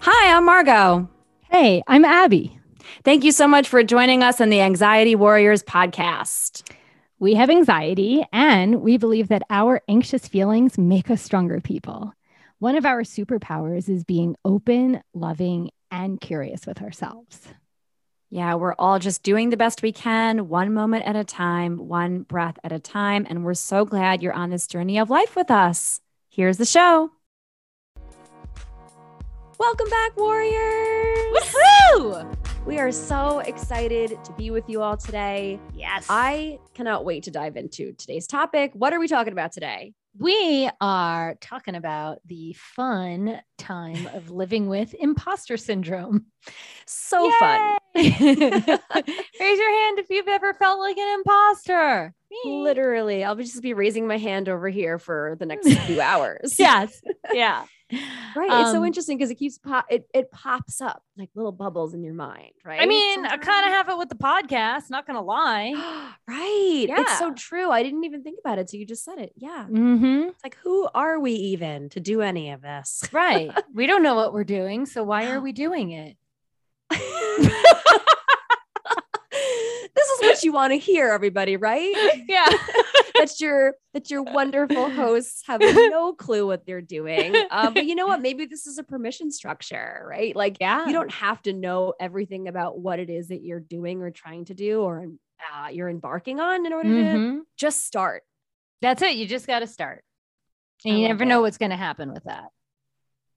Hi, I'm Margot. Hey, I'm Abby. Thank you so much for joining us on the Anxiety Warriors podcast. We have anxiety, and we believe that our anxious feelings make us stronger people. One of our superpowers is being open, loving, and curious with ourselves. Yeah, we're all just doing the best we can, one moment at a time, one breath at a time. And we're so glad you're on this journey of life with us. Here's the show. Welcome back, Warriors. Woohoo! We are so excited to be with you all today. Yes. I cannot wait to dive into today's topic. What are we talking about today? We are talking about the fun time of living with imposter syndrome. So Yay! fun. Raise your hand if you've ever felt like an imposter. Literally, I'll just be raising my hand over here for the next few hours. Yes. Yeah. Right. it's so Um, interesting because it keeps pop it, it pops up like little bubbles in your mind, right? I mean, I kind of have it with the podcast, not gonna lie. right. yeah. It's so true. I didn't even think about it. So you just said it. Yeah. Mm-hmm. It's like, who are we even to do any of this? Right. we don't know what we're doing. So why are we doing it? this is what you want to hear, everybody, right? Yeah. That your that your wonderful hosts have no clue what they're doing. Um, but you know what? Maybe this is a permission structure, right? Like Yeah. you don't have to know everything about what it is that you're doing or trying to do or uh, you're embarking on in order to Mhm. just start. That's it. You just got to start. And I you never it. know what's going to happen with that.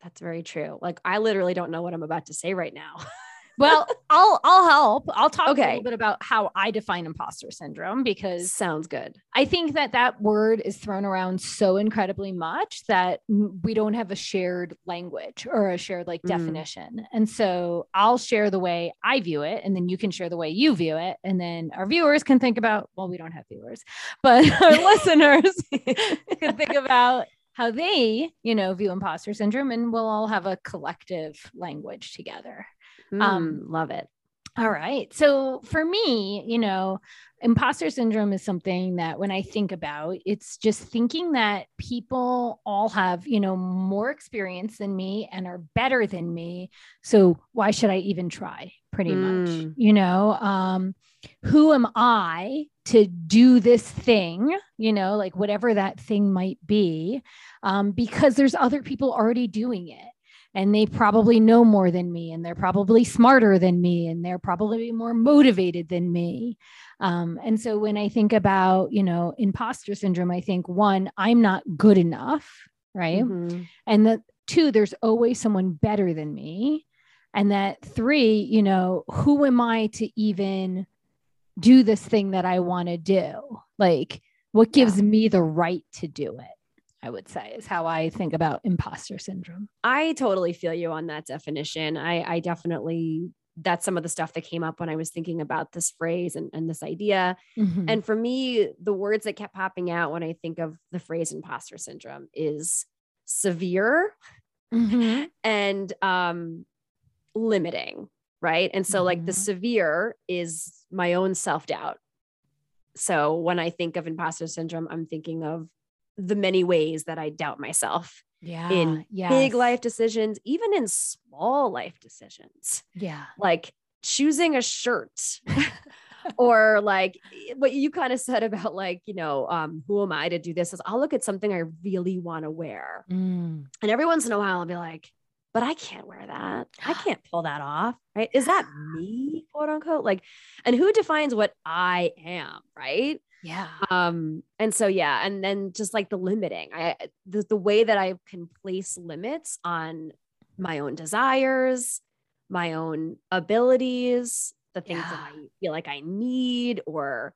That's very true. Like I literally don't know what I'm about to say right now. Well, I'll I'll help. I'll talk a little bit about how I define imposter syndrome because Sounds good. I think that that word is thrown around so incredibly much that we don't have a shared language or a shared like Mm. definition. And so I'll share the way I view it, and then you can share the way you view it. And then our viewers can think about, well, we don't have viewers, but our listeners can think about how they, you know, view imposter syndrome, and we'll all have a collective language together. Um, Um, love it. All right. So for me, you know, imposter syndrome is something that when I think about, it's just thinking that people all have, you know, more experience than me and are better than me. So why should I even try? Pretty much, Mm. you know, um, who am I to do this thing, you know, like whatever that thing might be, um, because there's other people already doing it and they probably know more than me and they're probably smarter than me and they're probably more motivated than me. Um, and so when i think about you know imposter syndrome i think one i'm not good enough right? Mhm. and that two there's always someone better than me. And that three you know who am i to even do this thing that i want to do? Like what gives me the right to do it i would say is how i think about imposter syndrome I totally feel you on that definition. I, I definitely, that's some of the stuff that came up when I was thinking about this phrase and, and this idea. Mhm. And for me, the words that kept popping out when I think of the phrase imposter syndrome is severe Mhm. and um, limiting, right? And so, like, the Mhm. severe is my own self doubt. So, when I think of imposter syndrome, I'm thinking of the many ways that I doubt myself yeah in yes. big life decisions, even in small life decisions, yeah like choosing a shirt. or like what you kind of said about like you know um who am i to do this is i'll look at something i really want to wear Mm. and every once in a while i'll be like but i can't wear that I can't pull that off. right is that me quote unquote like and who defines what i am right yeah. Um and so yeah and then just like the limiting i the, the way that i can place limits on my own desires my own abilities the things that i feel like i need or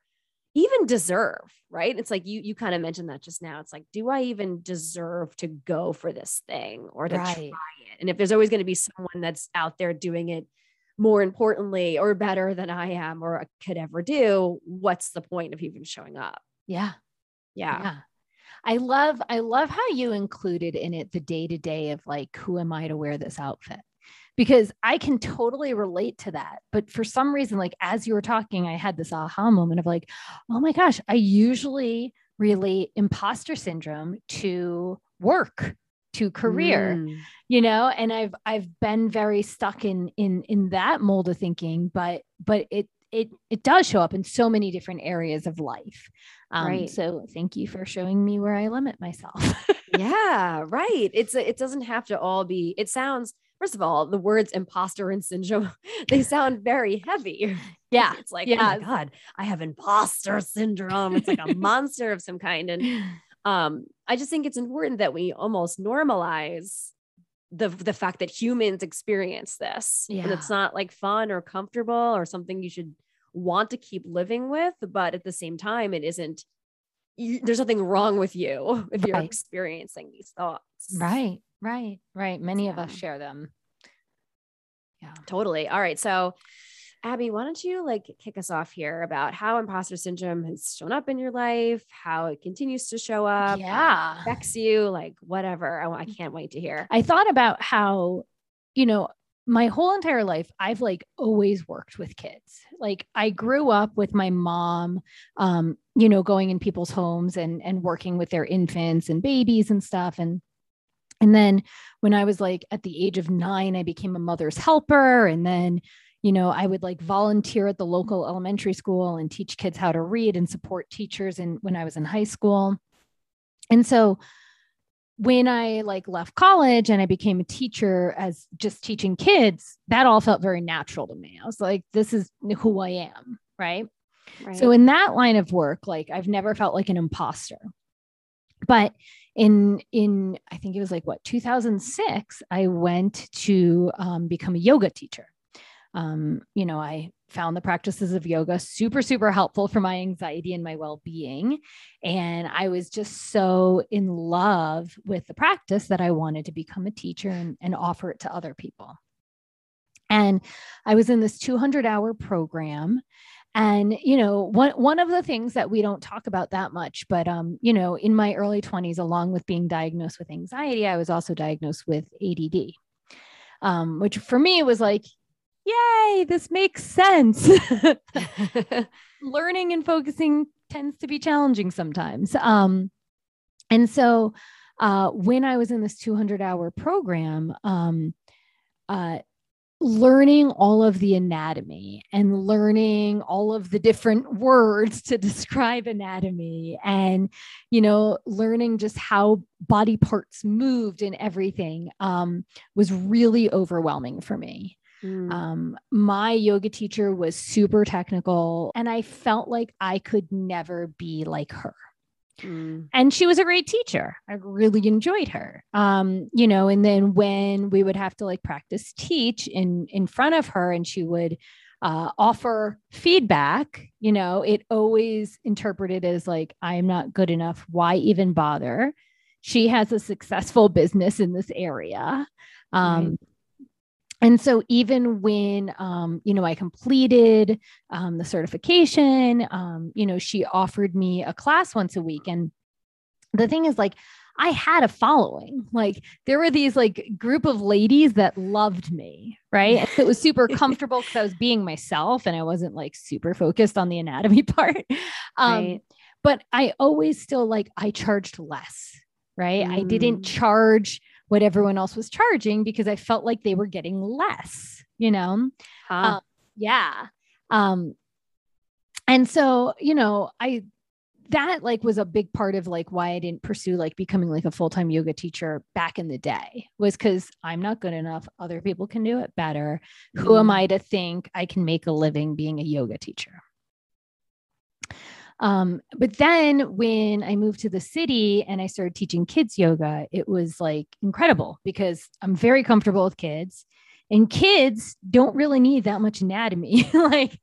even deserve right? It's like you you kind of mentioned that just now. It's like do i even deserve to go for this thing or to Right. try it? And if there's always going to be someone that's out there doing it more importantly or better than i am or could ever do what's the point of even showing up? Yeah. Yeah, yeah. I love i love how you included in it the day to day of like who am i to wear this outfit? Because i can totally relate to that but for some reason like as you were talking i had this aha moment of like oh my gosh i usually relate imposter syndrome to work to career Mm. you know and i've i've been very stuck in in in that mold of thinking but but it it it does show up in so many different areas of life um, Right. so thank you for showing me where i limit myself yeah, right. It's a, it doesn't have to all be. It sounds first of all, the words imposter and syndrome they sound very heavy. yeah It's like, oh my god, I have imposter syndrome. It's like a monster of some kind, and um, I just think it's important that we almost normalize the the fact that humans experience this, and it's not like fun or comfortable or something you should want to keep living with, but at the same time, it isn't. You, there's nothing wrong with you if you're Right. experiencing these thoughts. right right right many of us share them yeah Totally. All right. So, Abby, why don't you like kick us off here about how imposter syndrome has shown up in your life, how it continues to show up, yeah affects you, like whatever. I, I can't wait to hear. I thought about how, you know, my whole entire life, I've like always worked with kids. Like I grew up with my mom, um, you know, going in people's homes and and working with their infants and babies and stuff. And and then when I was like at the age of nine, I became a mother's helper. And then, you know, I would like volunteer at the local elementary school and teach kids how to read and support teachers. And when I was in high school. And so when I like left college and I became a teacher as just teaching kids, that all felt very natural to me. I was like, this is who I am. Right. Right. So in that line of work, like I've never felt like an imposter. But in in I think it was like what 2006, I went to um, become a yoga teacher. Um, you know, I found the practices of yoga super super helpful for my anxiety and my well-being, and I was just so in love with the practice that I wanted to become a teacher and, and offer it to other people. And I was in this 200 hour program and you know one one of the things that we don't talk about that much but um you know in my early 20s along with being diagnosed with anxiety i was also diagnosed with add um which for me was like yay this makes sense. Learning and focusing tends to be challenging sometimes. Um and so uh when i was in this 200 hour program um uh learning all of the anatomy and learning all of the different words to describe anatomy and you know learning just how body parts moved and everything um, was really overwhelming for me Mm. um, my yoga teacher was super technical and i felt like i could never be like her Mm. and she was a great teacher. I really enjoyed her. Um, you know, and then when we would have to like practice teach in in front of her and she would uh, offer feedback, you know, it always interpreted as like, I'm not good enough. Why even bother? She has a successful business in this area. Um, Right. And so even when, um, you know, I completed um, the certification, um, you know, she offered me a class once a week. And the thing is like, I had a following. Like there were these like group of ladies that loved me, right? And it was super comfortable because I was being myself and I wasn't like super focused on the anatomy part. Um, Right. But I always still like I charged less, right? I didn't Mm. charge what everyone else was charging because I felt like they were getting less, you know? Huh. Um, yeah. Um, and so, you know, I that like was a big part of like why I didn't pursue like becoming like a full-time yoga teacher back in the day was because I'm not good enough. Other people can do it better. Who am Mm. I to think I can make a living being a yoga teacher? Um, but then when I moved to the city and I started teaching kids yoga, it was like incredible because I'm very comfortable with kids and kids don't really need that much anatomy. like,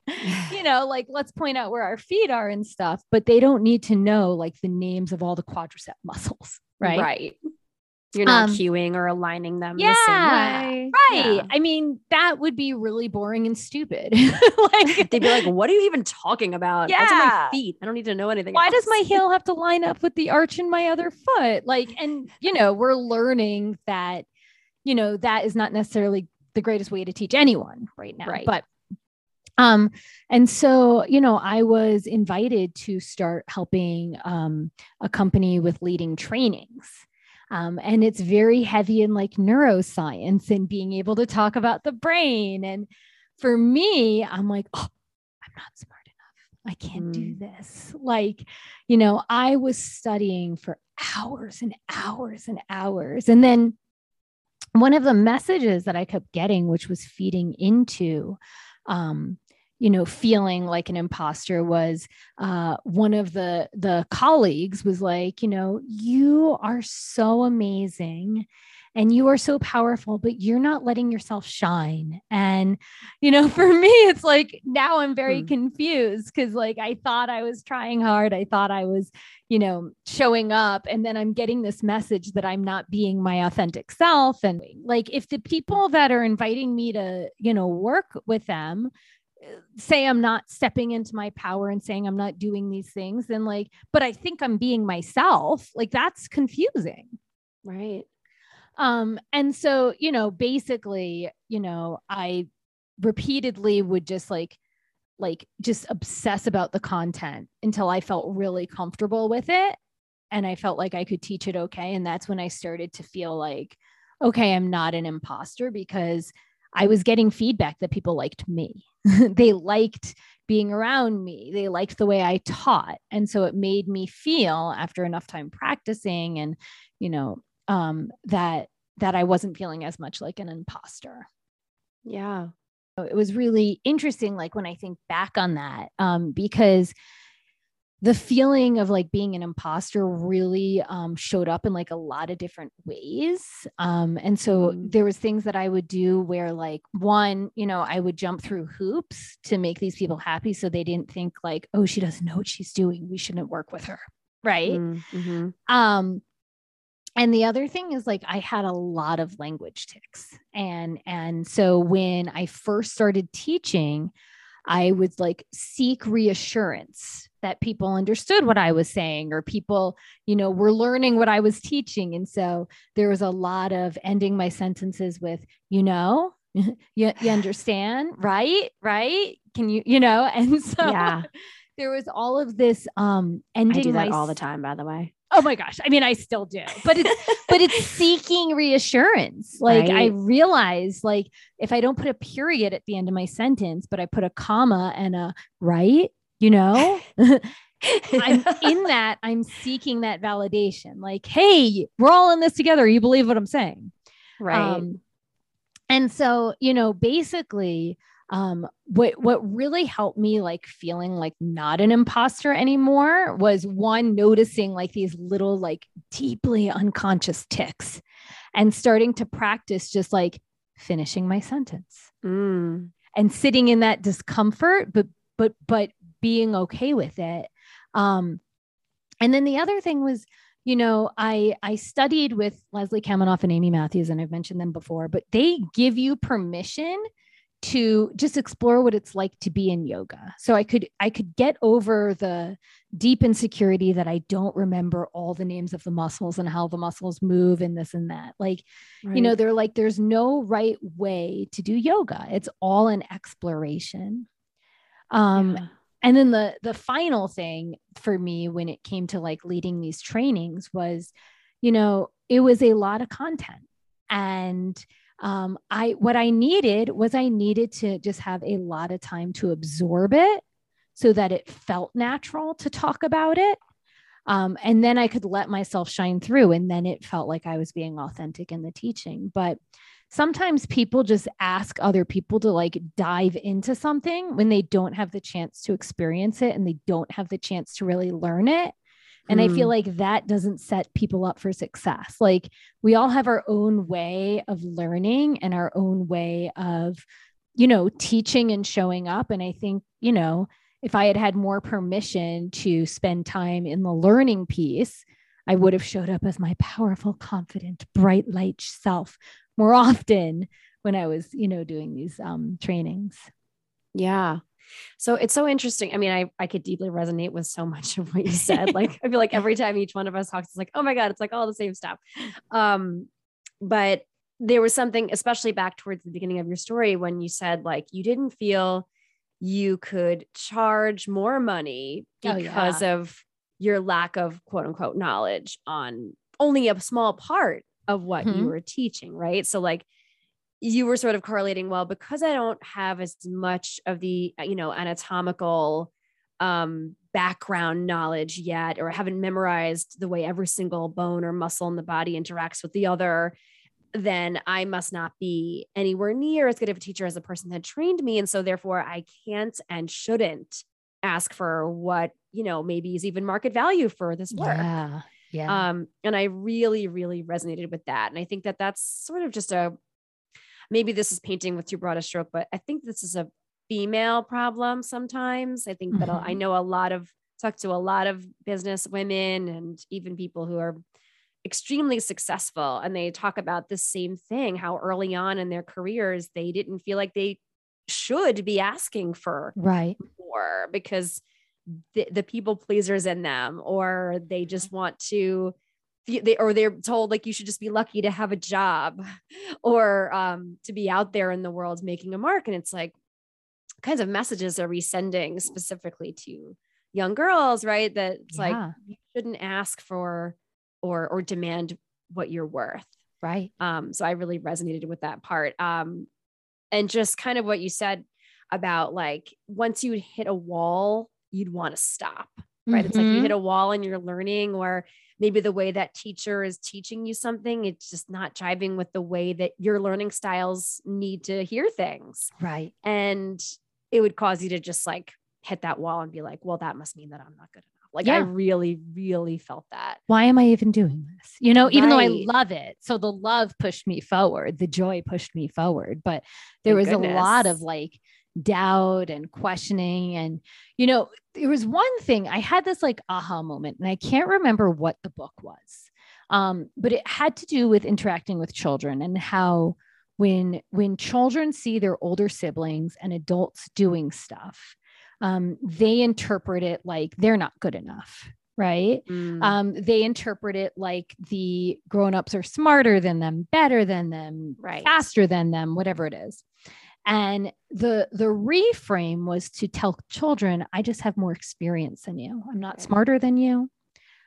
you know, like let's point out where our feet are and stuff, but they don't need to know like the names of all the quadricep muscles. Right. Right. You're not Um, cueing or aligning them yeah, the same way. Right. Yeah. I mean, that would be really boring and stupid. like, They'd be like, what are you even talking about? That's on my feet. I don't need to know anything. why does my heel have to line up with the arch in my other foot? Like, and you know, we're learning that, you know, that is not necessarily the greatest way to teach anyone right now. Right. But um, and so, you know, I was invited to start helping um a company with leading trainings. Um, and it's very heavy in like neuroscience and being able to talk about the brain. And for me, I'm like, oh, I'm not smart enough. I can't mm. do this. Like, you know, I was studying for hours and hours and hours. And then one of the messages that I kept getting, which was feeding into, um, you know, feeling like an imposter was uh, one of the the colleagues was like, you know, you are so amazing and you are so powerful, but you're not letting yourself shine. And, you know, for me, it's like now I'm very hmm. confused because, like, I thought I was trying hard. I thought I was, you know, showing up. And then I'm getting this message that I'm not being my authentic self. And, like, if the people that are inviting me to, you know, work with them, say I'm not stepping into my power and saying I'm not doing these things, then like, but I think I'm being myself, like that's confusing. Right. Um, and so, you know, basically, you know, I repeatedly would just like, like just obsess about the content until I felt really comfortable with it. And I felt like I could teach it okay. And that's when I started to feel like, okay, I'm not an imposter because I was getting feedback that people liked me. they liked being around me. They liked the way I taught. And so it made me feel after enough time practicing and, you know, um, that that I wasn't feeling as much like an imposter. Yeah. It was really interesting, like when I think back on that, um, because the feeling of like being an imposter really um, showed up in like a lot of different ways um, and so mm. there was things that i would do where like one you know i would jump through hoops to make these people happy so they didn't think like oh she doesn't know what she's doing we shouldn't work with her right mm, mm-hmm. um and the other thing is like i had a lot of language tics and and so when i first started teaching i would like seek reassurance that people understood what i was saying or people you know were learning what i was teaching. And so there was a lot of ending my sentences with you know you, you understand right? Right? Can you you know? And so yeah. there was all of this um ending I do that my, all the time by the way. Oh my gosh. I mean i still do but it's but it's seeking reassurance. Like right. i realize like if i don't put a period at the end of my sentence but i put a comma and a right you know? I'm in that i'm seeking that validation. Like hey we're all in this together. You believe what i'm saying. Right. Um, and so you know basically um what what really helped me like feeling like not an imposter anymore was one noticing like these little like deeply unconscious ticks and starting to practice just like finishing my sentence mm. and sitting in that discomfort but but but being okay with it. Um and then the other thing was you know i i studied with leslie kaminoff and amy matthews and i've mentioned them before but they give you permission to just explore what it's like to be in yoga. So i could i could get over the deep insecurity that i don't remember all the names of the muscles and how the muscles move and this and that. Like right. you know they're like there's no right way to do yoga. It's all an exploration. Um yeah. And then the the final thing for me when it came to like leading these trainings was you know it was a lot of content and um, I what I needed was I needed to just have a lot of time to absorb it so that it felt natural to talk about it. Um, and then I could let myself shine through. And then it felt like I was being authentic in the teaching. But sometimes people just ask other people to like dive into something when they don't have the chance to experience it and they don't have the chance to really learn it. And mm. I feel hmm. like that doesn't set people up for success. Like we all have our own way of learning and our own way of, you know, teaching and showing up. And I think, you know, if I had had more permission to spend time in the learning piece, I would have showed up as my powerful, confident, bright light self more often when I was, you know, doing these um, trainings. Yeah. So it's so interesting. I mean, I, I could deeply resonate with so much of what you said. like, I feel like every time each one of us talks, it's like, oh my God, it's like all the same stuff. Um, but there was something, especially back towards the beginning of your story, when you said like you didn't feel you could charge more money because oh, yeah. of your lack of quote unquote knowledge on only a small part of what you Mhm. were teaching, right? So like you were sort of correlating, well, because I don't have as much of the, uh, you know, anatomical um background knowledge yet or I haven't memorized the way every single bone or muscle in the body interacts with the other then i must not be anywhere near as good of a teacher as the person that trained me and so therefore i can't and shouldn't ask for what you know maybe is even market value for this work Yeah. Yeah. um and i really really resonated with that and i think that that's sort of just a maybe this is painting with too broad a stroke but i think this is a female problem sometimes i think that a- i know a lot of talk to a lot of business women and even people who are extremely successful and they talk about the same thing how early on in their careers they didn't feel like they should be asking for right. more because the, the people pleasers in them or they just want to they or they're told like you should just be lucky to have a job or um, to be out there in the world making a mark. And it's like kinds of messages are we sending specifically to young girls right? That it's like you shouldn't ask for or or demand what you're worth. Right. um, so I really resonated with that part. Um, and just kind of what you said about like once you hit a wall, you'd want to stop, right? It's like you Mhm. hit a wall and you're learning, or maybe the way that teacher is teaching you something, it's just not jiving with the way that your learning styles need to hear things. Right. And it would cause you to just like hit that wall and be like, well, that must mean that I'm not good enough. Like I really, really felt that. Why am I even doing this? You know, even though I love it. So the love pushed me forward, the joy pushed me forward. But there Thank was a lot of like doubt and questioning. And, you know, there was one thing I had this like aha moment, and I can't remember what the book was. Um, but it had to do with interacting with children and how when when children see their older siblings and adults doing stuff um, they interpret it like they're not good enough right Mm, um, they interpret it like the grown-ups are smarter than them better than them Right. faster than them whatever it is and the the reframe was to tell children i just have more experience than you i'm not smarter than you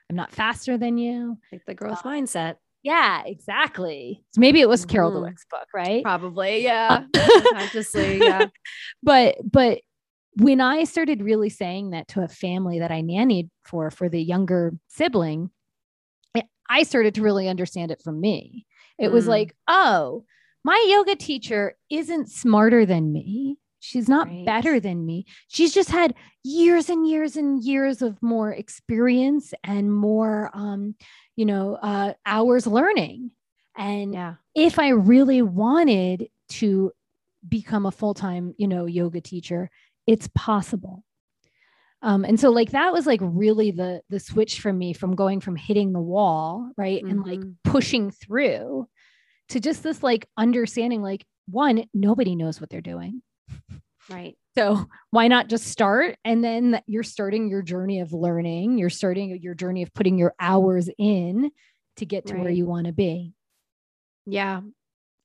i'm not faster than you like the growth mindset. yeah exactly so maybe it was carol Mhm. dweck's book right Probably, yeah. Consciously, yeah. but but when I started really saying that to a family that I nannied for for the younger sibling, I- started to really understand it from me. It was Mm. like, oh, my yoga teacher isn't smarter than me. She's not Right. better than me. She's just had years and years and years of more experience and more, um, you know, uh, hours learning. And Yeah. if I really wanted to become a full time, you know, yoga teacher, it's possible. Um, and so like that was like really the the switch for me from going from hitting the wall, right, and like Mhm. pushing through to just this like understanding, like one, nobody knows what they're doing. Right. So why not just start? And then you're starting your journey of learning, you're starting your journey of putting your hours in to get to where you want to be. Yeah.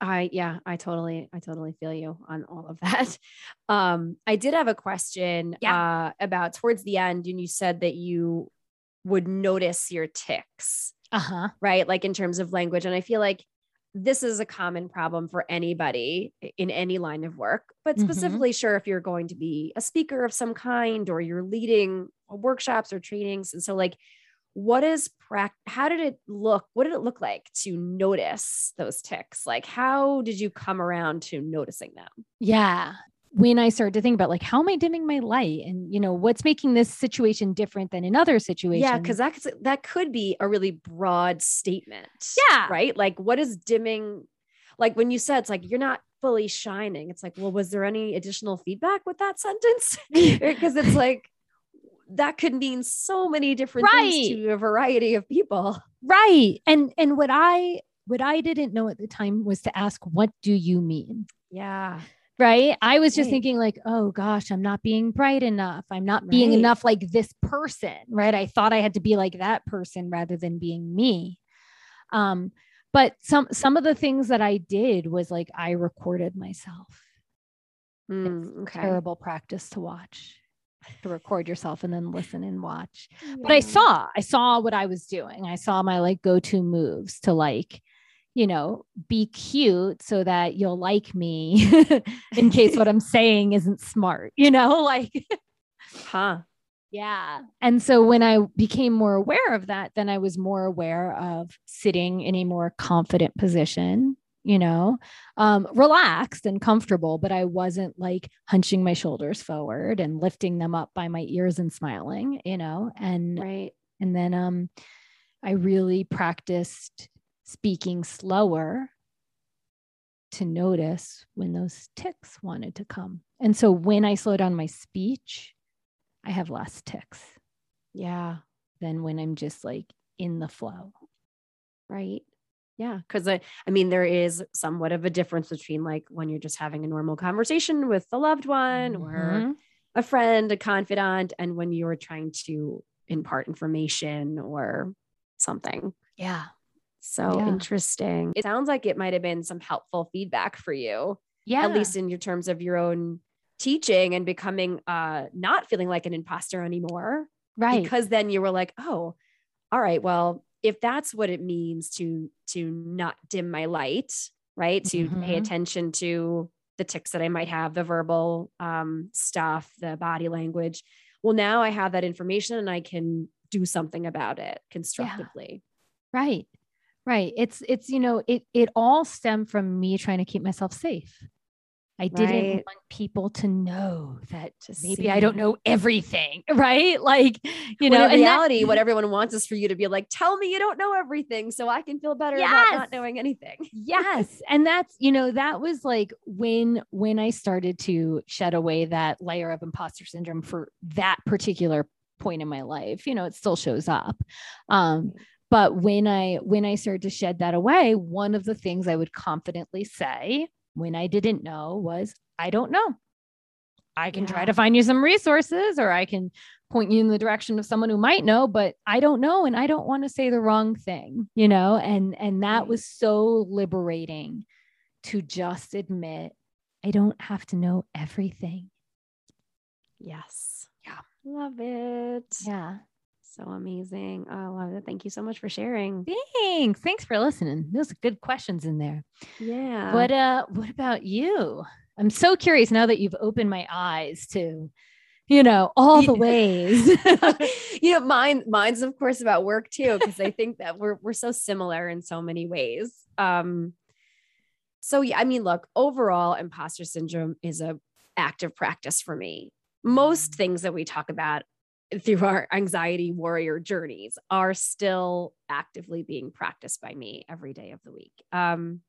I yeah, I totally I totally feel you on all of that. Um I did have a question uh about towards the end and you said that you would notice your ticks, Uh-huh. right? Like in terms of language and I feel like this is a common problem for anybody in any line of work, but Mhm. specifically sure if you're going to be a speaker of some kind or you're leading workshops or trainings and so like what is prac how did it look what did it look like to notice those ticks like how did you come around to noticing them Yeah. When I started to think about like how am I dimming my light and you know what's making this situation different than another situation. yeah because that could- that could be a really broad statement Yeah. right like what is dimming like when you said it's like you're not fully shining it's like well was there any additional feedback with that sentence because it's like that could mean so many different things to a variety of people right. And and what I what I didn't know at the time was to ask what do you mean? yeah Right? I was just Right. thinking like, oh gosh, I'm not being bright enough. I'm not being Right. enough like this person, right? I thought I had to be like that person rather than being me. Um but some some of the things that I did was like I recorded myself. Mm, okay Terrible practice to watch. to record yourself and then listen and watch. But I saw, I saw what I was doing. I saw my like go-to moves to like, you know, be cute so that you'll like me in case what I'm saying isn't smart, you know, like huh. Yeah. And so when I became more aware of that, then I was more aware of sitting in a more confident position, you know, um, relaxed and comfortable, but I wasn't like hunching my shoulders forward and lifting them up by my ears and smiling, you know, and Right. and then um I really practiced speaking slower to notice when those ticks wanted to come. And so when I slow down my speech, I have less ticks Yeah. than when I'm just like in the flow. Right. Yeah. Cause I, I mean, there is somewhat of a difference between like when you're just having a normal conversation with a loved one or Mhm. a friend, a confidant, and when you're trying to impart information or something. yeah. So Yeah. interesting. It sounds like it might have been some helpful feedback for you, Yeah. at least in your terms of your own teaching and becoming uh not feeling like an imposter anymore. right. Because then you were like, oh, all right, well, if that's what it means to to not dim my light, right? To pay Mhm. attention to the ticks that I might have, the verbal um, stuff, the body language. Well, now I have that information and I can do something about it constructively. right. Right. It's it's you know, it it all stemmed from me trying to keep myself safe. I didn't want people to know that To maybe I don't know everything, right? Like, you know, in and that- reality, what everyone wants is for you to be like, tell me you don't know everything so I can feel better about not knowing anything. yes and that's you know that was like when when i started to shed away that layer of imposter syndrome for that particular point in my life you know it still shows up um but when i when i started to shed that away one of the things i would confidently say when i didn't know was i don't know i can try to find you some resources or i can point you in the direction of someone who might know but i don't know and i don't want to say the wrong thing you know and and that mm. was so liberating to just admit i don't have to know everything Yes. Yeah. Love it. yeah So amazing. Oh, I love it. Thank you so much for sharing. thanks thanks for listening those good questions in there Yeah. what uh what about you i'm so curious now that you've opened my eyes to you know all the ways you know, mine mine's of course about work too, because I think that we're we're so similar in so many ways. Um, so yeah, I mean, look, overall, imposter syndrome is a active practice for me. Most things that we talk about through our anxiety warrior journeys are still actively being practiced by me every day of the week. Um,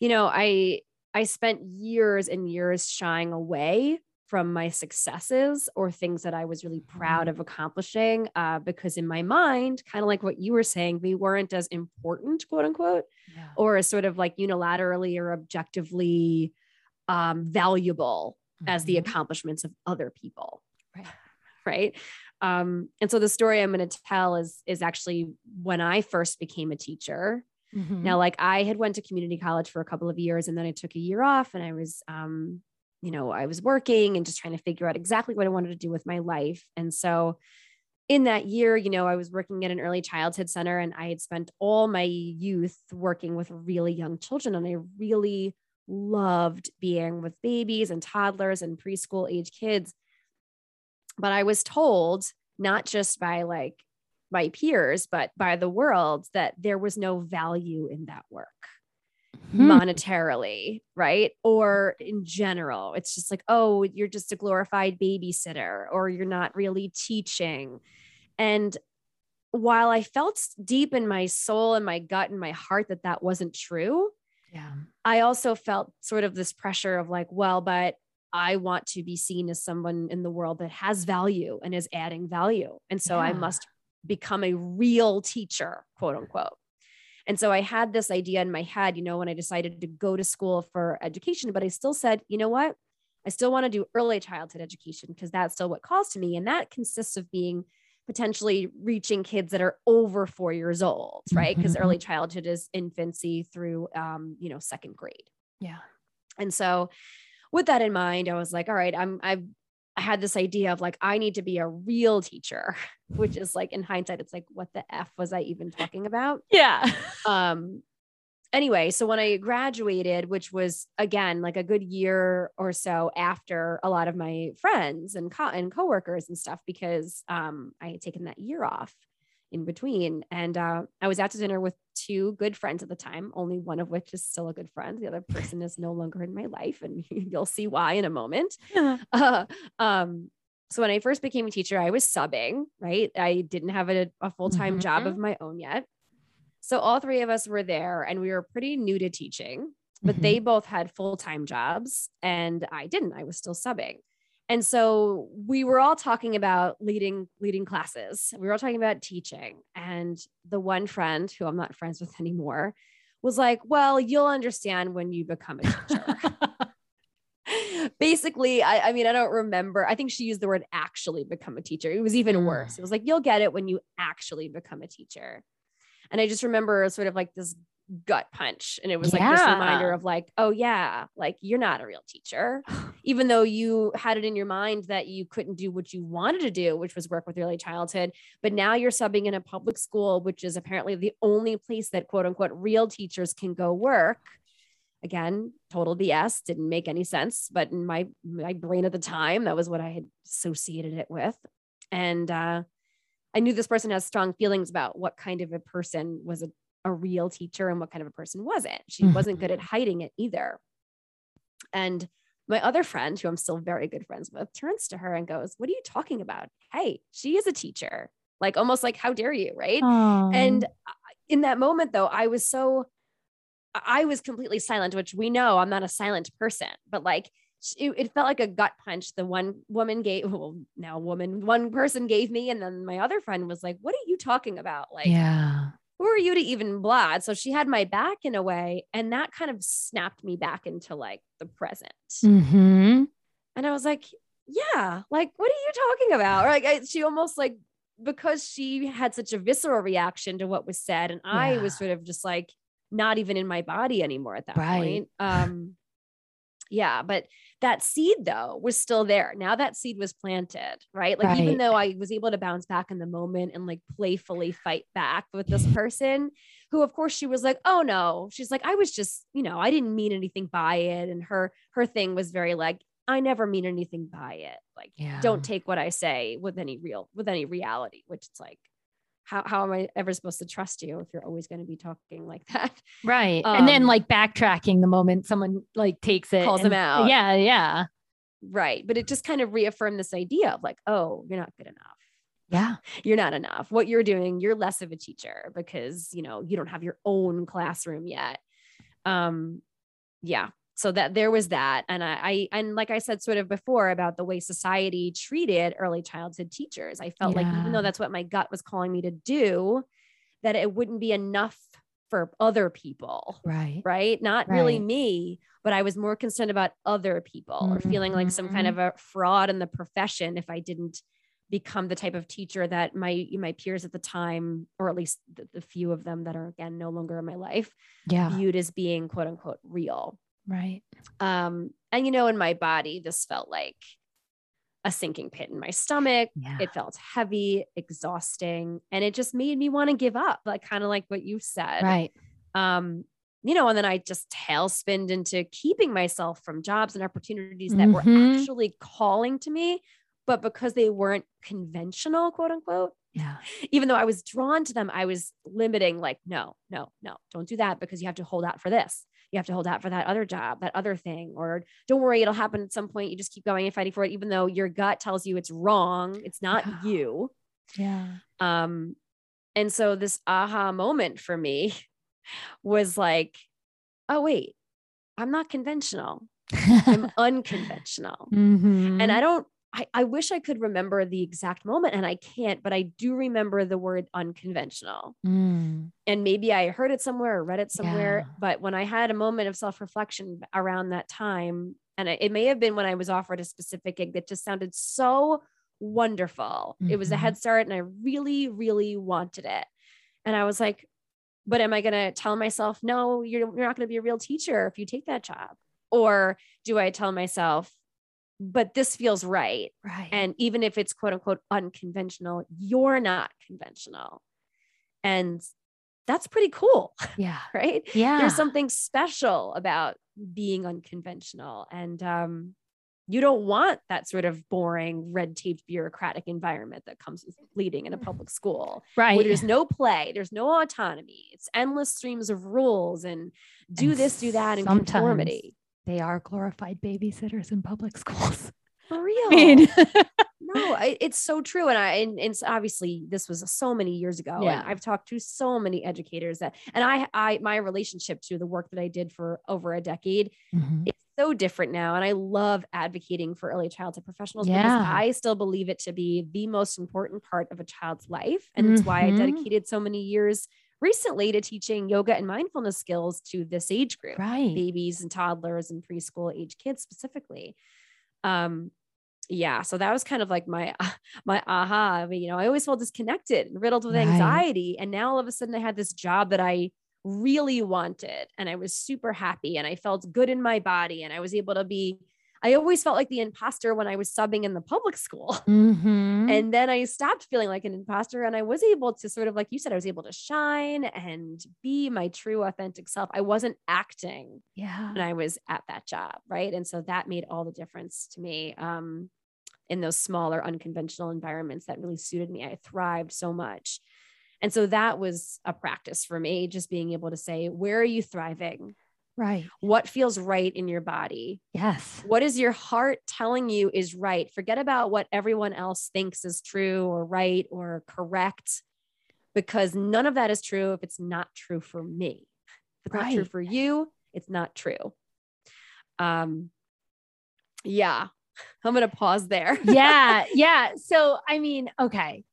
you know, I I spent years and years shying away from my successes or things that I was really proud of accomplishing uh, because in my mind, kind of like what you were saying, they weren't as important, quote unquote, yeah. or as sort of like unilaterally or objectively um, valuable as the Mhm. accomplishments of other people. Right. Right. Um, and so the story I'm going to tell is is actually when I first became a teacher. Mhm. Now, like I had went to community college for a couple of years and then I took a year off and I was um, you know, I was working and just trying to figure out exactly what I wanted to do with my life. And so in that year, you know, I was working at an early childhood center and I had spent all my youth working with really young children and I really loved being with babies and toddlers and preschool age kids. But I was told, not just by like my peers, but by the world, that there was no value in that work Hmm. monetarily, right? Or in general, it's just like, oh, you're just a glorified babysitter or you're not really teaching. And while I felt deep in my soul and my gut and my heart that that wasn't true, yeah. I also felt sort of this pressure of like, well, but I want to be seen as someone in the world that has value and is adding value. And so I must become a real teacher, quote unquote. And so I had this idea in my head, you know, when I decided to go to school for education, but I still said, you know what? I still want to do early childhood education because that's still what calls to me. And that consists of being potentially reaching kids that are over four years old, right? Because Mhm. early childhood is infancy through, um, you know, second grade. Yeah. And so with that in mind, I was like, all right, I'm I've I had this idea of like, I need to be a real teacher, which is like in hindsight, it's like, what the F was I even talking about? Yeah. Um, anyway, so when I graduated, which was again like a good year or so after a lot of my friends and, co- and coworkers and stuff, because um, I had taken that year off in between. And uh, I was out to dinner with two good friends at the time, only one of which is still a good friend. The other person is no longer in my life, and you'll see why in a moment. Uh, um, so when I first became a teacher, I was subbing, right? I didn't have a, a full time job of my own yet. So all three of us were there, and we were pretty new to teaching, but Mhm. they both had full time jobs, and I didn't. I was still subbing. And so we were all talking about leading leading classes. We were all talking about teaching. And the one friend who I'm not friends with anymore was like, "Well, you'll understand when you become a teacher." Basically, I, I mean, I don't remember. I think she used the word actually become a teacher. It was even Mm. worse. It was like, you'll get it when you actually become a teacher. And I just remember sort of like this gut punch. And it was like this reminder of like, oh, yeah, like you're not a real teacher even though you had it in your mind that you couldn't do what you wanted to do, which was work with early childhood, but now you're subbing in a public school, which is apparently the only place that quote unquote real teachers can go work. Again, total BS, didn't make any sense, but in my my brain at the time, that was what I had associated it with. And uh, I knew this person has strong feelings about what kind of a person was a, a real teacher and what kind of a person wasn't. She wasn't good at mm-hmm. hiding it either. And my other friend, who I'm still very good friends with, turns to her and goes, What are you talking about? Hey, she is a teacher. Like almost like, how dare you? Right. And in that moment, though, I was so, I was completely silent, which we know I'm not a silent person, but like it, it felt like a gut punch. The one woman gave, well, now woman, one person gave me. And then my other friend was like, What are you talking about? Like, yeah. Who are you to even blah? So she had my back in a way. And that kind of snapped me back into like the present. Mm-hmm. And I was like, yeah, like, what are you talking about? Or like, I, she almost like, because she had such a visceral reaction to what was said. And I was sort of just like, not even in my body anymore at that Right. point. Um, yeah, but that seed though was still there. Now that seed was planted, right? Like even though I was able to bounce back in the moment and like playfully fight back with this person, who of course she was like, "Oh no," she's like, "I was just, you know, I didn't mean anything by it," and her her thing was very like, "I never mean anything by it. Like, Yeah. don't take what I say with any real with any reality." Which it's like, how how am I ever supposed to trust you if you're always going to be talking like that? Right. and then Um, like backtracking the moment someone like takes it. Calls them out. Yeah. Yeah. Right. But it just kind of reaffirmed this idea of like, oh, you're not good enough. Yeah. You're not enough. What you're doing, you're less of a teacher because, you know, you don't have your own classroom yet. Um, yeah. So that there was that. And I, I and like I said sort of before about the way society treated early childhood teachers, I felt like even Yeah. though that's what my gut was calling me to do, that it wouldn't be enough for other people Right. right? Not really me, but I was more concerned about other people or feeling like some kind of mm-hmm. a fraud in the profession if I didn't become the type of teacher that my my peers at the time, or at least the, the few of them that are again no longer in my life, Yeah. viewed as being quote unquote real. Right. Um, and you know, in my body, this felt like a sinking pit in my stomach. Yeah. It felt heavy, exhausting, and it just made me want to give up, like kind of like what you said Right. um you know and then i just tailspinned into keeping myself from jobs and opportunities that were Mhm. actually calling to me but because they weren't conventional quote unquote Yeah. even though i was drawn to them i was limiting like no no no don't do that because you have to hold out for this you have to hold out for that other job that other thing or don't worry it'll happen at some point you just keep going and fighting for it even though your gut tells you it's wrong it's not Yeah. you Yeah. um, and so this aha moment for me was like, oh, wait, I'm not conventional. I'm unconventional. Mhm. And I don't, I, I wish I could remember the exact moment and I can't, but I do remember the word unconventional. Mm. And maybe I heard it somewhere or read it somewhere. Yeah. But when I had a moment of self reflection around that time, and it, it may have been when I was offered a specific gig that just sounded so wonderful. It was a Mhm. head start and I really, really wanted it. And I was like, but am I going to tell myself, no, you're, you're not going to be a real teacher if you take that job? Or do I tell myself, but this feels right. Right. And even if it's quote unquote unconventional, you're not conventional. And that's pretty cool, yeah. right? Yeah. There's something special about being unconventional. And um, you don't want that sort of boring, red taped, bureaucratic environment that comes with leading in a public school right. where there's no play, there's no autonomy. It's endless streams of rules and do And this, do that, and sometimes conformity. They are glorified babysitters in public schools. For real. I mean, no, it's so true. And I, and it's obviously this was so many years ago. Yeah. And I've talked to so many educators that, and I, I, my relationship to the work that I did for over a decade Mhm. it's so different now. And I love advocating for early childhood professionals because I still believe it to be the most important part of a child's life. And it's why I Mhm. dedicated so many years recently to teaching yoga and mindfulness skills to this age group right. babies and toddlers and preschool age kids specifically. Um, yeah, so that was kind of like my my aha. I mean, you know, I always felt disconnected and riddled with Right. anxiety, and now all of a sudden I had this job that I really wanted, and I was super happy, and I felt good in my body, and I was able to be. I always felt like the imposter when I was subbing in the public school. Mhm. And then I stopped feeling like an imposter and I was able to sort of, like you said, I was able to shine and be my true authentic self. I wasn't acting yeah. when I was at that job. Right. And so that made all the difference to me um, in those smaller, unconventional environments that really suited me. I thrived so much. And so that was a practice for me, just being able to say, where are you thriving? Right. What feels right in your body? Yes. What is your heart telling you is right? Forget about what everyone else thinks is true or right or correct, because none of that is true if it's not true for me. If it's not true for you, it's not true. Um, yeah, I'm gonna pause there. yeah. Yeah. So, I mean, okay.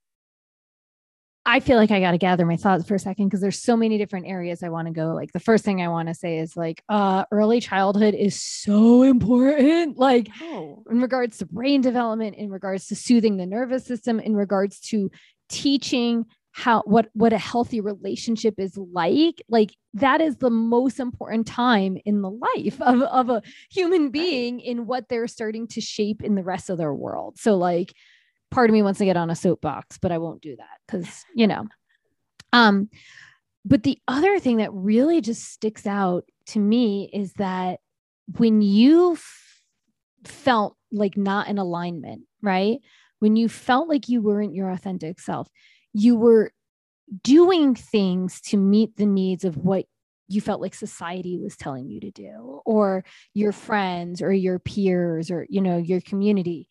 I feel like I got to gather my thoughts for a second because there's so many different areas I want to go. Like the first thing I want to say is like uh early childhood is so important. Like Oh, in regards to brain development, in regards to soothing the nervous system, in regards to teaching how what what a healthy relationship is like like that is the most important time in the life of, of a human being in what they're starting to shape in the rest of their world so like part of me wants to get on a soapbox but i won't do that because you know. Um but the other thing that really just sticks out to me is that when you f- felt like not in alignment right? When you felt like you weren't your authentic self you were doing things to meet the needs of what you felt like society was telling you to do or your friends or your peers or you know your community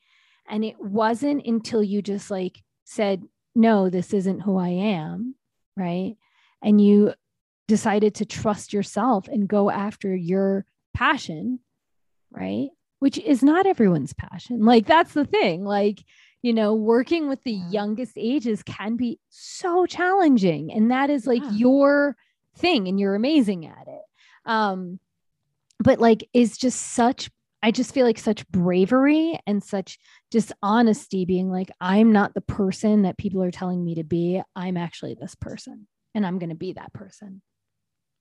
and it wasn't until you just like said no this isn't who i am right? And you decided to trust yourself and go after your passion right? Which is not everyone's passion. Like that's the thing. Like you know working with the youngest ages can be so challenging. And that is like Yeah. your thing and you're amazing at it. Um but like is just such i just feel like such bravery and such dishonesty being like i'm not the person that people are telling me to be i'm actually this person and i'm going to be that person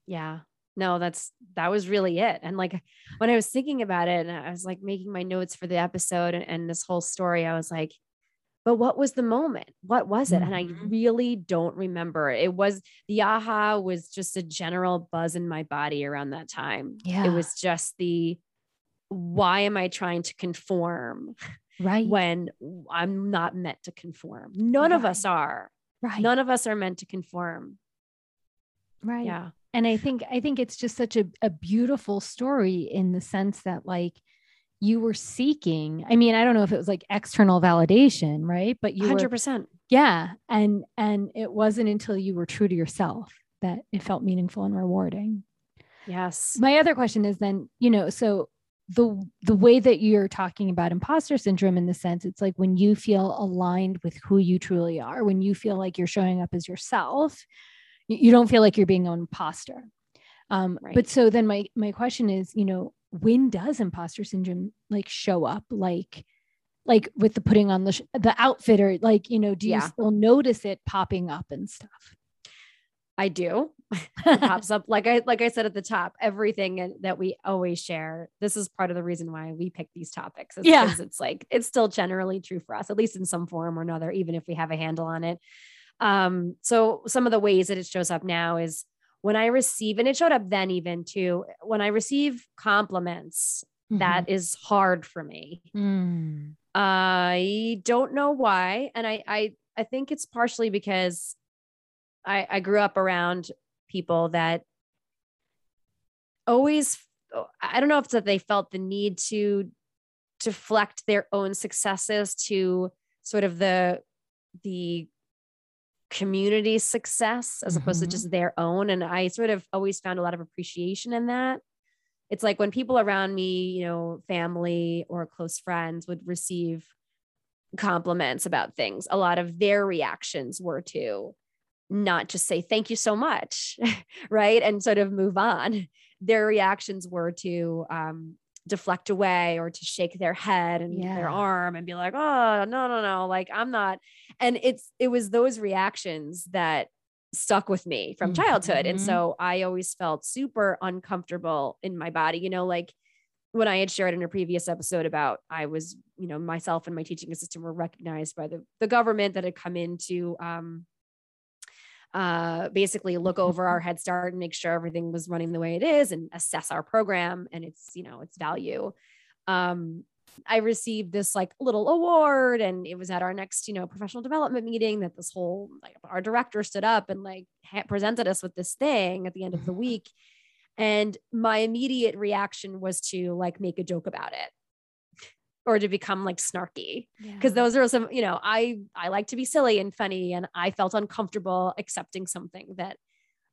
yeah. No, that's that was really it. And like when I was thinking about it, and I was like making my notes for the episode and, and this whole story, I was like, but what was the moment? What was it? And I Mhm. really don't remember. It was the aha was just a general buzz in my body around that time. yeah It was just the why am I trying to conform right when I'm not meant to conform? None of us are. right None of us are meant to conform. right Yeah. and i think i think it's just such a, a beautiful story in the sense that like you were seeking i mean i don't know if it was like external validation right but you 100%. yeah and and it wasn't until you were true to yourself that it felt meaningful and rewarding Yes. my other question is then you know so the the way that you're talking about imposter syndrome in the sense it's like when you feel aligned with who you truly are when you feel like you're showing up as yourself you, you don't feel like you're being an imposter um Right. but so then my my question is you know when does imposter syndrome like show up like like with the putting on the sh- the outfit or like you know do you Yeah. still notice it popping up and stuff I do. it pops up like I like I said at the top, everything that we always share. This is part of the reason why we pick these topics. It's Yeah. it's like it's still generally true for us, at least in some form or another, even if we have a handle on it. Um, so some of the ways that it shows up now is when I receive, and it showed up then even too, when I receive compliments, that is hard for me. Mm. I don't know why, and I I I think it's partially because I I grew up around people that always I don't know if it's that they felt the need to deflect their own successes to sort of the the community success as opposed to Mhm. just their own. And I sort of always found a lot of appreciation in that. It's like when people around me, you know, family or close friends would receive compliments about things, a lot of their reactions were to not just say thank you so much, right? And sort of move on. Their reactions were to um, deflect away or to shake their head and Yeah. their arm and be like, oh, no, no, no, like I'm not. And it's, it was those reactions that stuck with me from childhood. And Mhm. so I always felt super uncomfortable in my body, you know, like when I had shared in a previous episode about I was, you know, myself and my teaching assistant were recognized by the, the government that had come in to um, uh, basically look over our Head Start and make sure everything was running the way it is and assess our program and its, you know, its value. Um, I received this like little award and it was at our next, you know, professional development meeting that this whole like our director stood up and like ha- presented us with this thing at the end of the week. And my immediate reaction was to like make a joke about it or to become like snarky because those are some, you know, I I like to be silly and funny and I felt uncomfortable accepting something that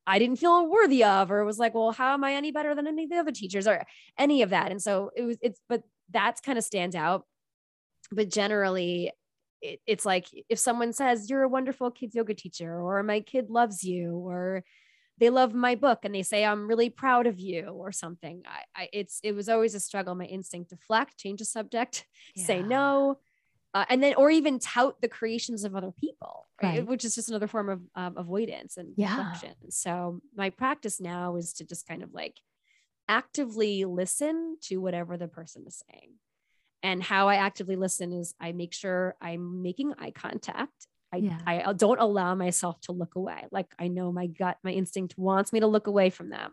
I didn't feel worthy of or was like, well, how am I any better than any of the other teachers or any of that? And so it was it's but that's kind of stands out. But generally it, it's like if someone says you're a wonderful kids yoga teacher or my kid loves you or they love my book and they say i'm really proud of you or something I, I it's it was always a struggle my instinct to deflect change the subject say no uh, and then or even tout the creations of other people right? Right. which is just another form of um, avoidance and Yeah. deflection so my practice now is to just kind of like actively listen to whatever the person is saying and how i actively listen is i make sure i'm making eye contact I, Yeah. I don't allow myself to look away. Like I know my gut, my instinct wants me to look away from them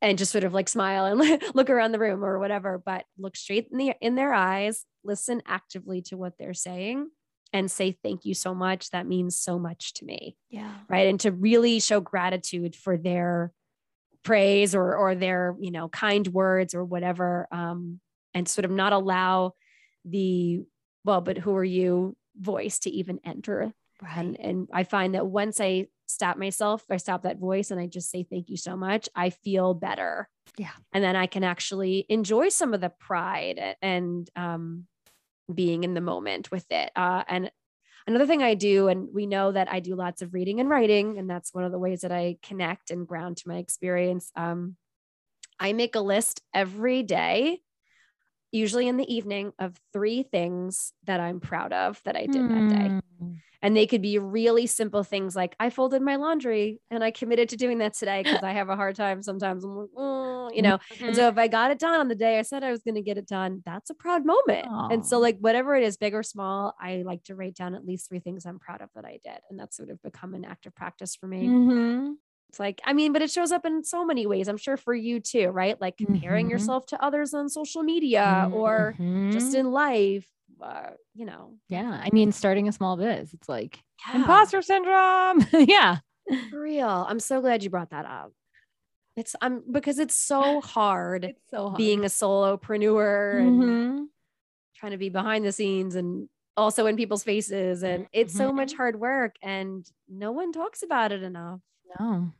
and just sort of like smile and look around the room or whatever, but look straight in the in their eyes, listen actively to what they're saying and say thank you so much. That means so much to me. Yeah. Right. And to really show gratitude for their praise or or their, you know, kind words or whatever. Um, and sort of not allow the well, but who are you voice to even enter Right. and and I find that once I stop myself, I stop that voice and I just say thank you so much, I feel better. Yeah. And then I can actually enjoy some of the pride and um being in the moment with it. Uh and another thing I do and we know that I do lots of reading and writing and that's one of the ways that I connect and ground to my experience. Um I make a list every day usually in the evening of three things that I'm proud of that I did that day. Mm. And they could be really simple things like I folded my laundry and I committed to doing that today because I have a hard time sometimes. I'm like, "Oh," you know. And so if I got it done on the day I said I was going to get it done, that's a proud moment. And so, like, whatever it is, big or small, I like to write down at least three things I'm proud of that I did. And that's sort of become an active practice for me. Mhm. It's like, I mean, but it shows up in so many ways. I'm sure for you too, right? Like comparing Mhm. yourself to others on social media or just Mhm. in life, uh, you know. yeah. I mean, starting a small biz, it's like Yeah. imposter syndrome. yeah. For real. I'm so glad you brought that up. It's I'm because it's so hard it's so hard. being a solopreneur and Mhm. trying to be behind the scenes and also in people's faces. And it's so much hard work and no one talks about it enough. No.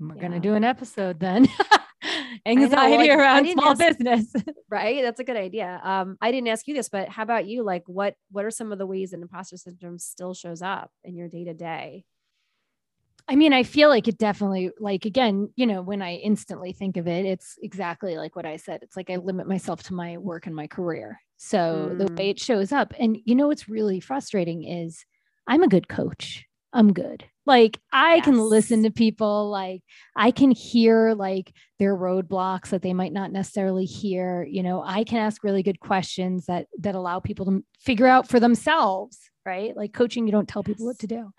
We're Yeah. gonna do an episode then. Anxiety like, around small ask- business. Right. That's a good idea. Um, I didn't ask you this, but how about you? Like what what are some of the ways that imposter syndrome still shows up in your day to day? I mean, I feel like it definitely, like, again, you know, when I instantly think of it, it's exactly like what I said. It's like I limit myself to my work and my career. So the Mm. way it shows up, and you know, what's really frustrating is I'm a good coach. I'm good. Like I can listen to people, like I can hear like their roadblocks that they might not necessarily hear. You know, I can ask really good questions that that allow people to figure out for themselves, right? Like coaching, you don't tell people what to do.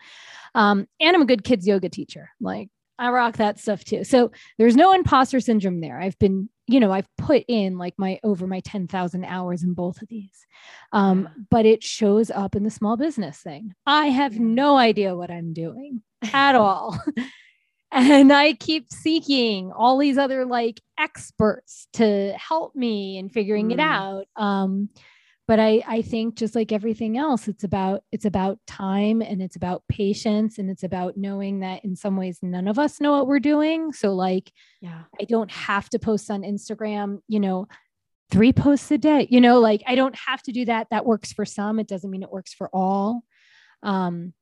Um, and I'm a good kids yoga teacher. Like I rock that stuff too. So there's no imposter syndrome there. I've been, you know, I've put in like my over my 10,000 hours in both of these. Um, but it shows up in the small business thing. I have no idea what I'm doing at all. and I keep seeking all these other like experts to help me in figuring it Mm. out. Um, but I, I think just like everything else, it's about it's about time and it's about patience and it's about knowing that in some ways none of us know what we're doing. So like Yeah. I don't have to post on Instagram, you know, three posts a day, you know, like I don't have to do that. That works for some. It doesn't mean it works for all. Um,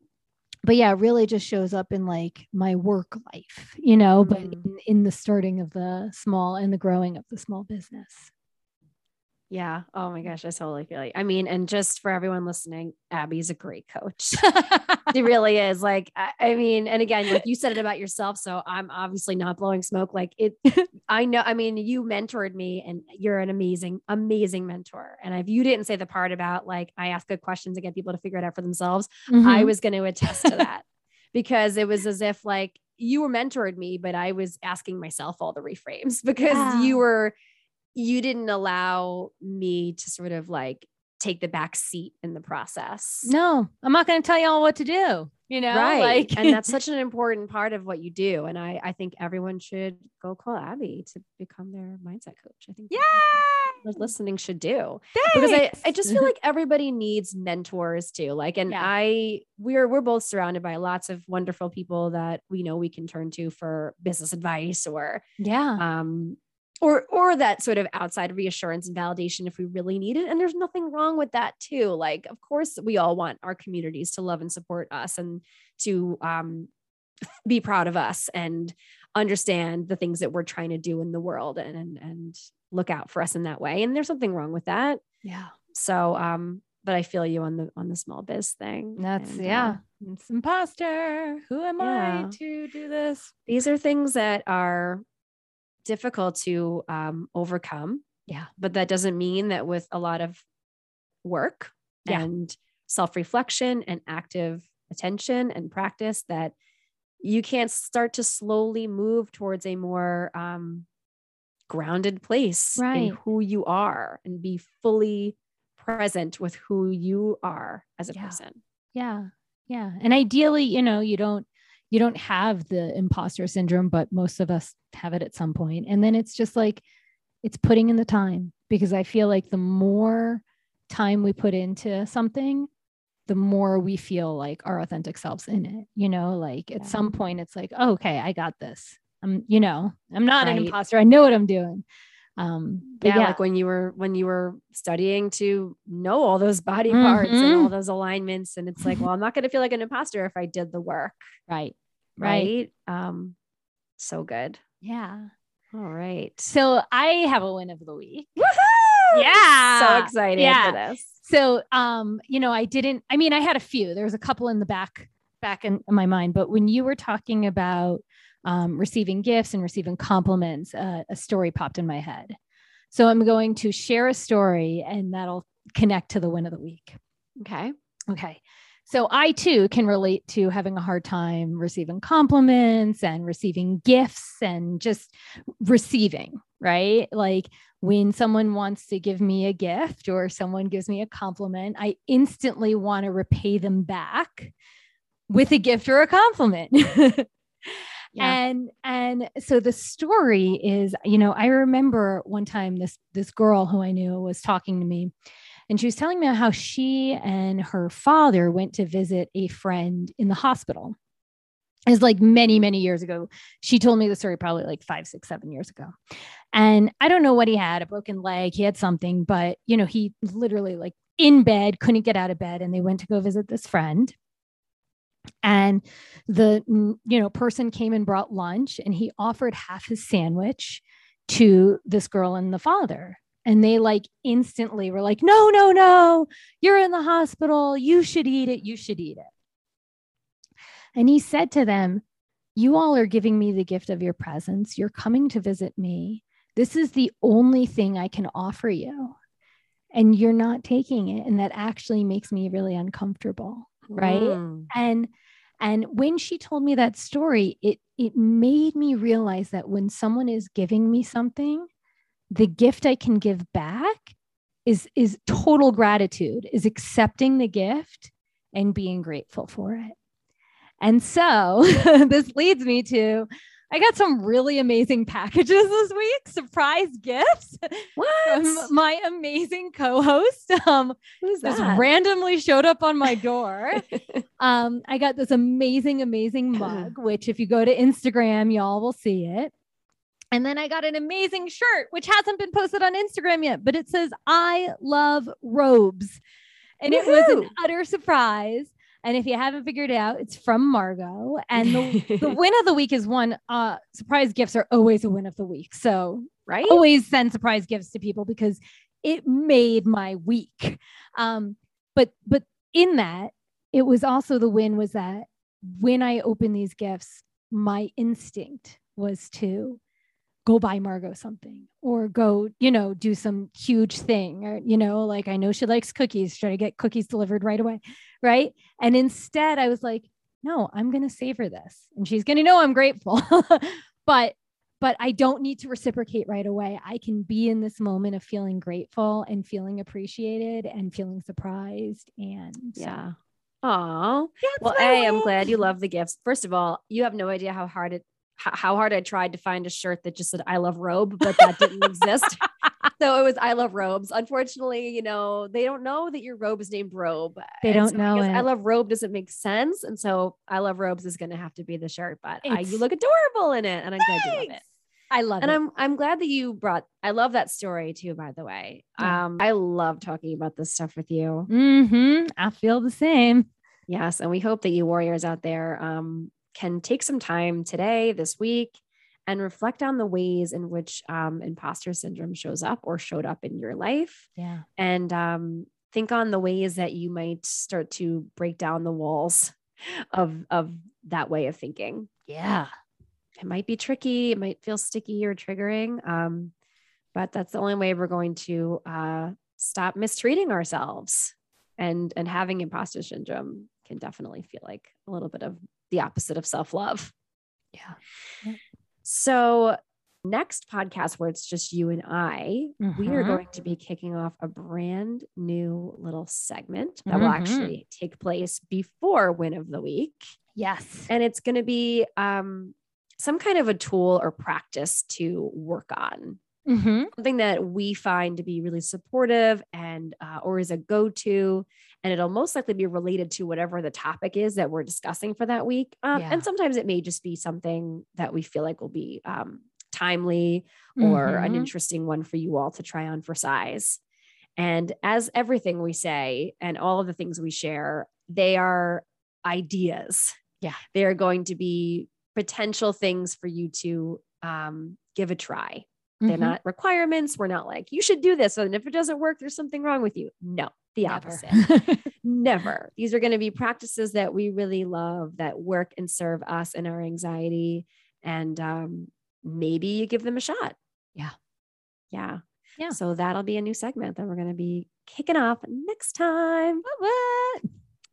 but yeah, really just shows up in like my work life, you know, but Mhm. in, in the starting of the small and the growing of the small business. Yeah. Oh my gosh. I totally feel like, I mean, and just for everyone listening, Abby's a great coach. she really is. Like, I, I mean, and again, like you said it about yourself. So I'm obviously not blowing smoke. Like it, I know, I mean, you mentored me and you're an amazing, amazing mentor. And if you didn't say the part about like, I ask good questions to get people to figure it out for themselves, I Mhm. was going to attest to that because it was as if like you were mentored me, but I was asking myself all the reframes because Yeah. you were, you didn't allow me to sort of like take the back seat in the process. no, I'm not going to tell you all what to do, you know, Right. like, and that's such an important part of what you do. And I, I think everyone should go call Abby to become their mindset coach. I think yeah, listening should do Thanks. because I, I just feel like everybody needs mentors too. Like, and Yeah. I, we're, we're both surrounded by lots of wonderful people that we know we can turn to for business advice or, yeah, um, or, or that sort of outside reassurance and validation if we really need it. And there's nothing wrong with that too. Like, of course we all want our communities to love and support us and to, um, be proud of us and understand the things that we're trying to do in the world and, and, and look out for us in that way. And there's something wrong with that yeah, so um but i feel you on the on the small biz thing that's, And, uh, yeah, it's imposter. Who am Yeah. I to do this? these are things that are difficult to um overcome Yeah. but that doesn't mean that with a lot of work Yeah. and self-reflection and active attention and practice that you can't start to slowly move towards a more um grounded place Right. in who you are and be fully present with who you are as a Yeah. person Yeah. Yeah. And ideally, you know, you don't you don't have the imposter syndrome, but most of us have it at some point. And then it's just like it's putting in the time because I feel like the more time we put into something, the more we feel like our authentic selves in it. You know, like at Yeah. some point it's like, oh, okay, I got this. I'm, you know, I'm not an imposter. I know what I'm doing. Um, but yeah, yeah, like when you were when you were studying to know all those body parts and Mhm. all those alignments and it's like well i'm not going to feel like an imposter if i did the work right. Right. right, um so good Yeah. all right So I have a win of the week. Woohoo! Yeah. so excited Yeah. for this So um, you know, I didn't, I mean, I had a few. There was a couple in the back, back in, in my mind, but when you were talking about um, receiving gifts and receiving compliments, uh, a story popped in my head. So I'm going to share a story and that'll connect to the win of the week. okay Okay. So I too can relate to having a hard time receiving compliments and receiving gifts and just receiving, right? Like when someone wants to give me a gift or someone gives me a compliment, I instantly want to repay them back with a gift or a compliment. Yeah. And and so the story is, you know, I remember one time this this girl who I knew was talking to me and she was telling me how she and her father went to visit a friend in the hospital. It's like many, many years ago. She told me the story probably like five, six, seven years ago. And I don't know what he had a broken leg, he had something, but you know, he literally like in bed, couldn't get out of bed. And they went to go visit this friend. And the you know person came and brought lunch and he offered half his sandwich to this girl and the father and they like instantly were like no no no you're in the hospital you should eat it you should eat it And he said to them, You all are giving me the gift of your presence. You're coming to visit me. This is the only thing I can offer you. And you're not taking it. And that actually makes me really uncomfortable. Right. Mm. And and when she told me that story, it it made me realize that when someone is giving me something, the gift I can give back is is total gratitude, is accepting the gift and being grateful for it. And so this leads me to I got some really amazing packages this week, surprise gifts What? from my amazing co-host. Um, Who's just randomly showed up on my door. um, I got this amazing, amazing mug, which if you go to Instagram, y'all will see it. And then I got an amazing shirt, which hasn't been posted on Instagram yet, but it says, I love robes. And it was an utter surprise. And if you haven't figured it out, it's from Margot. And the, the win of the week is one. Uh, surprise gifts are always a win of the week. So right? always send surprise gifts to people because it made my week. Um, but but in that, it was also the win was that when I opened these gifts, my instinct was to go buy Margot something or go, you know, do some huge thing or, you know, like I know she likes cookies, try to get cookies delivered right away. Right. And instead I was like, no, I'm going to savor this and she's going to know I'm grateful. but but I don't need to reciprocate right away. I can be in this moment of feeling grateful and feeling appreciated and feeling surprised. And Yeah. Aw. that's Well, my A, I'm glad you love the gifts. First of all, you have no idea how hard it how, hard I tried to find a shirt that just said I love robe, but that didn't exist. So it was I love robes. Unfortunately, you know, they don't know that your robe is named robe. They And don't so know guess I love robe doesn't make sense. And so I love robes is gonna have to be the shirt, but I, you look adorable in it. And I'm glad you love it. I love And it. I'm I'm glad that you brought I love that story too, by the way. Yeah. Um, I love talking about this stuff with you. mm-hmm. I feel the same. Yes, and we hope that you warriors out there um, can take some time today, this week, and reflect on the ways in which um, imposter syndrome shows up or showed up in your life, Yeah. and um, think on the ways that you might start to break down the walls of of that way of thinking. Yeah. It might be tricky, it might feel sticky or triggering, um, but that's the only way we're going to uh, stop mistreating ourselves. And and having imposter syndrome can definitely feel like a little bit of the opposite of self love. Yeah. So next podcast where it's just you and I, we are Mhm. going to be kicking off a brand new little segment that will Mhm. actually take place before win of the week Yes. and it's going to be um, some kind of a tool or practice to work on Mm-hmm. something that we find to be really supportive and uh, or is a go-to and it'll most likely be related to whatever the topic is that we're discussing for that week um, Yeah. and sometimes it may just be something that we feel like will be um, timely or an Mhm. interesting one for you all to try on for size and as everything we say and all of the things we share they are ideas Yeah. they are going to be potential things for you to um, give a try they're Mhm. not requirements. We're not like, you should do this. And if it doesn't work, there's something wrong with you. No, the Never. opposite. Never. These are going to be practices that we really love that work and serve us and our anxiety. And um, maybe you give them a shot. Yeah. Yeah. Yeah. So that'll be a new segment that we're going to be kicking off next time. What, what?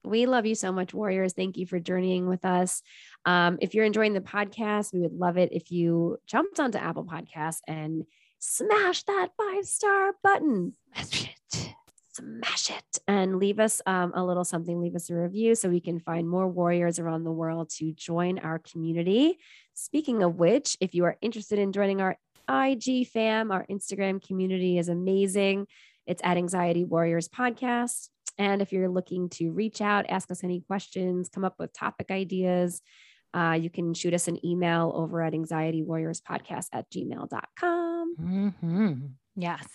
We love you so much, Warriors. Thank you for journeying with us. Um, if you're enjoying the podcast, we would love it if you jumped onto Apple Podcasts and smash that five star button. Smash it. Smash it and leave us um, a little something. Leave us a review so we can find more warriors around the world to join our community. Speaking of which, if you are interested in joining our IG fam, our Instagram community is amazing. It's at Anxiety Warriors Podcast. And if you're looking to reach out, ask us any questions, come up with topic ideas, uh, you can shoot us an email over at anxietywarriorspodcast at gmail.com. hmm Yes.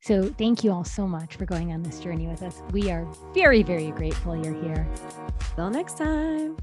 So thank you all so much for going on this journey with us. We are very, very grateful you're here. Till next time.